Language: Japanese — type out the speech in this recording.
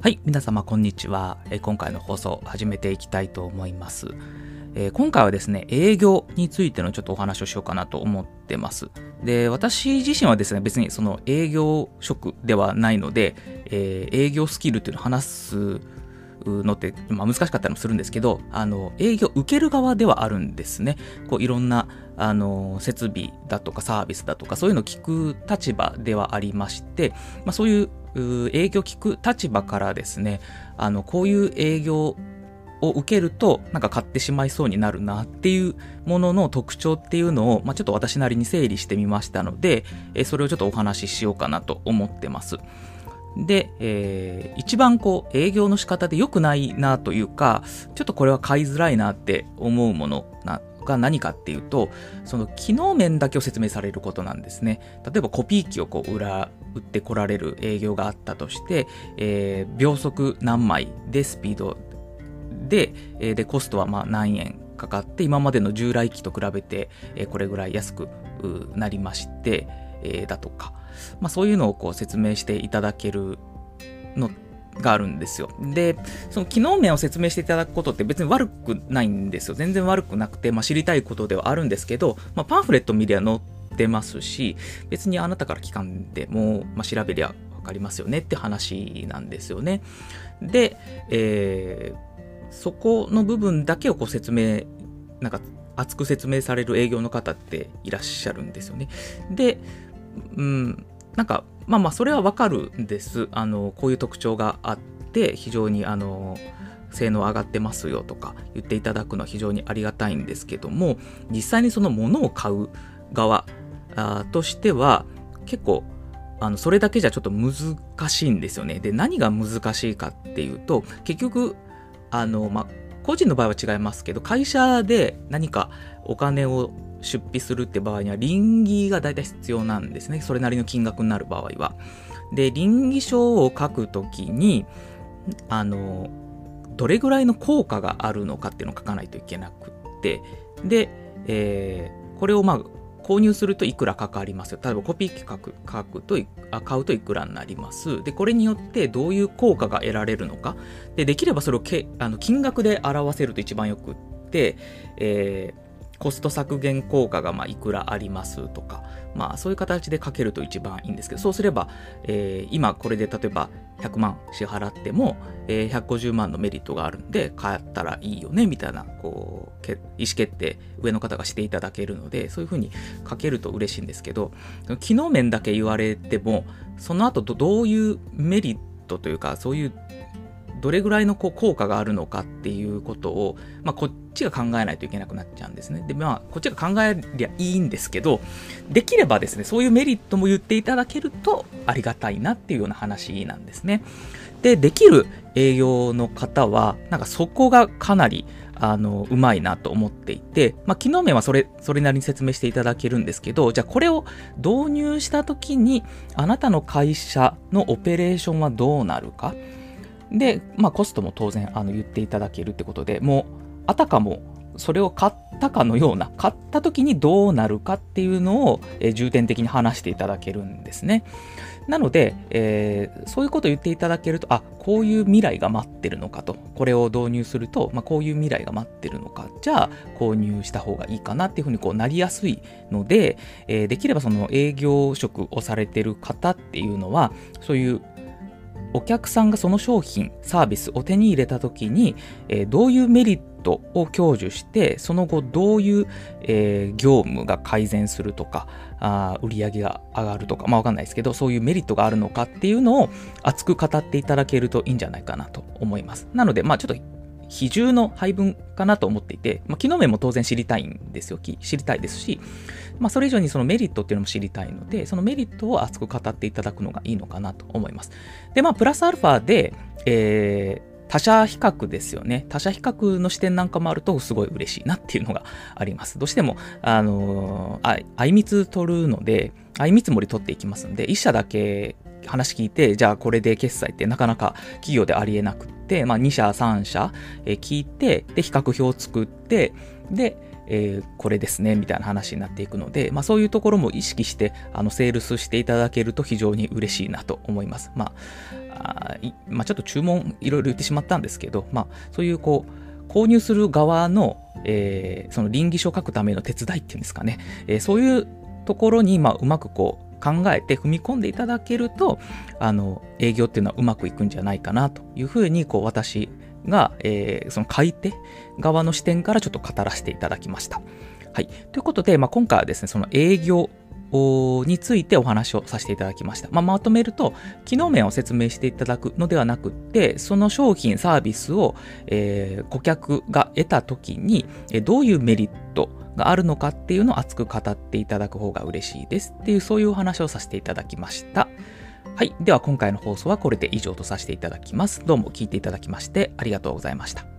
はい、皆様こんにちは。え今回の放送始めていきたいと思います。えー、今回はですね、営業についてのちょっとお話をしようかなと思ってます。で、私自身はですね、別にその営業職ではないので、えー、営業スキルっていうのを話すのって、まあ、難しかったりもするんですけど、あの、営業受ける側ではあるんですね。こう、いろんな、あの、設備だとかサービスだとか、そういうのを聞く立場ではありまして、まあ、そういう営業聞く立場からですね、あの、こういう営業を受けると、なんか買ってしまいそうになるなっていうものの特徴っていうのを、まあ、ちょっと私なりに整理してみましたので、えそれをちょっとお話ししようかなと思ってます。で、えー、一番こう営業の仕方で良くないなというか、ちょっとこれは買いづらいなって思うものなが何かっていうと、その機能面だけを説明されることなんですね。例えばコピー機をこう裏売ってこられる営業があったとして、えー、秒速何枚でスピードで、で、コストはまあ何円かかって、今までの従来機と比べて、これぐらい安くなりまして、えー、だとか、まあそういうのをこう説明していただけるのってがあるんですよ。で、その機能面を説明していただくことって別に悪くないんですよ。全然悪くなくて、まあ、知りたいことではあるんですけど、まあ、パンフレット見りゃ載ってますし、別にあなたから聞かんでも、まあ、調べりゃわかりますよねって話なんですよね。で、えー、そこの部分だけをこう説明、なんか熱く説明される営業の方っていらっしゃるんですよね。で、うん、なんか、まあまあ、それはわかるんです。あの、こういう特徴があって、非常に、あの、性能上がってますよとか言っていただくのは非常にありがたいんですけども、実際にそのものを買う側としては、結構、あの、それだけじゃちょっと難しいんですよね。で、何が難しいかっていうと、結局、あの、まあ、個人の場合は違いますけど、会社で何かお金を出費するって場合には、倫理が大体必要なんですね。それなりの金額になる場合は。で、倫理書を書くときに、あの、どれぐらいの効果があるのかっていうのを書かないといけなくって、で、えー、これをまあ、購入するといくらかかりますよ。例えばコピー機書く書くとあ、買うといくらになります。で、これによってどういう効果が得られるのか。で、できればそれをけあの金額で表せると一番よくって、えーコスト削減効果がまいくらありますとか、まあそういう形で書けると一番いいんですけど、そうすれば、えー、今これで例えば100万支払っても、えー、150万のメリットがあるんで、買ったらいいよね、みたいな、こう、意思決定、上の方がしていただけるので、そういうふうに書けると嬉しいんですけど、機能面だけ言われても、その後どういうメリットというか、そういうどれぐらいのこう効果があるのかっていうことを、まあ、こっちが考えないといけなくなっちゃうんですね。で、まあ、こっちが考えりゃいいんですけど、できればですね、そういうメリットも言っていただけるとありがたいなっていうような話なんですね。で、できる営業の方は、なんかそこがかなり、あの、うまいなと思っていて、まあ、機能面はそれ、それなりに説明していただけるんですけど、じゃあこれを導入したときに、あなたの会社のオペレーションはどうなるか？で、まあ、コストも当然あの言っていただけるってことでもうあたかもそれを買ったかのような買った時にどうなるかっていうのを、重点的に話していただけるんですね。なので、えー、そういうことを言っていただけると、あ、こういう未来が待ってるのかと、これを導入すると、まあ、こういう未来が待ってるのか、じゃあ購入した方がいいかなっていうふうにこうなりやすいので、えー、できればその営業職をされてる方っていうのは、そういうお客さんがその商品、サービスを手に入れた時に、えー、どういうメリットを享受して、その後どういう、えー、業務が改善するとか、あ売り上げが上がるとか、まあわかんないですけど、そういうメリットがあるのかっていうのを熱く語っていただけるといいんじゃないかなと思います。なので、まあちょっと比重の配分かなと思っていて、まあ、機能面も当然知りたいんですよ。知りたいですし、まあ、それ以上にそのメリットっていうのも知りたいので、そのメリットを熱く語っていただくのがいいのかなと思います。で、まあ、プラスアルファで、えー、他社比較ですよね。他社比較の視点なんかもあるとすごい嬉しいなっていうのがあります。どうしても、あのー、あいみつ取るので、あいみつもり取っていきますんで、一社だけ話聞いて、じゃあこれで決済ってなかなか企業でありえなくて、まあ2社3社、え聞いて、で、比較表を作って、で、えー、これですね、みたいな話になっていくので、まあそういうところも意識して、あの、セールスしていただけると非常に嬉しいなと思います。まあ、あまあちょっと注文いろいろ言ってしまったんですけど、まあそういうこう、購入する側の、えー、その倫理書を書くための手伝いっていうんですかね、えー、そういうところに、まあ、うまくこう、考えて踏み込んでいただけると、あの、営業っていうのはうまくいくんじゃないかなというふうに、こう、私が、えー、その買い手側の視点からちょっと語らせていただきました。はい。ということで、まあ、今回はですね、その営業についてお話をさせていただきました。まあ、まとめると、機能面を説明していただくのではなくって、その商品、サービスを、えー、顧客が得た時に、どういうメリットがあるのかっていうのを熱く語っていただく方が嬉しいですっていう、そういうお話をさせていただきました。はい。では今回の放送はこれで以上とさせていただきます。どうも聞いていただきましてありがとうございました。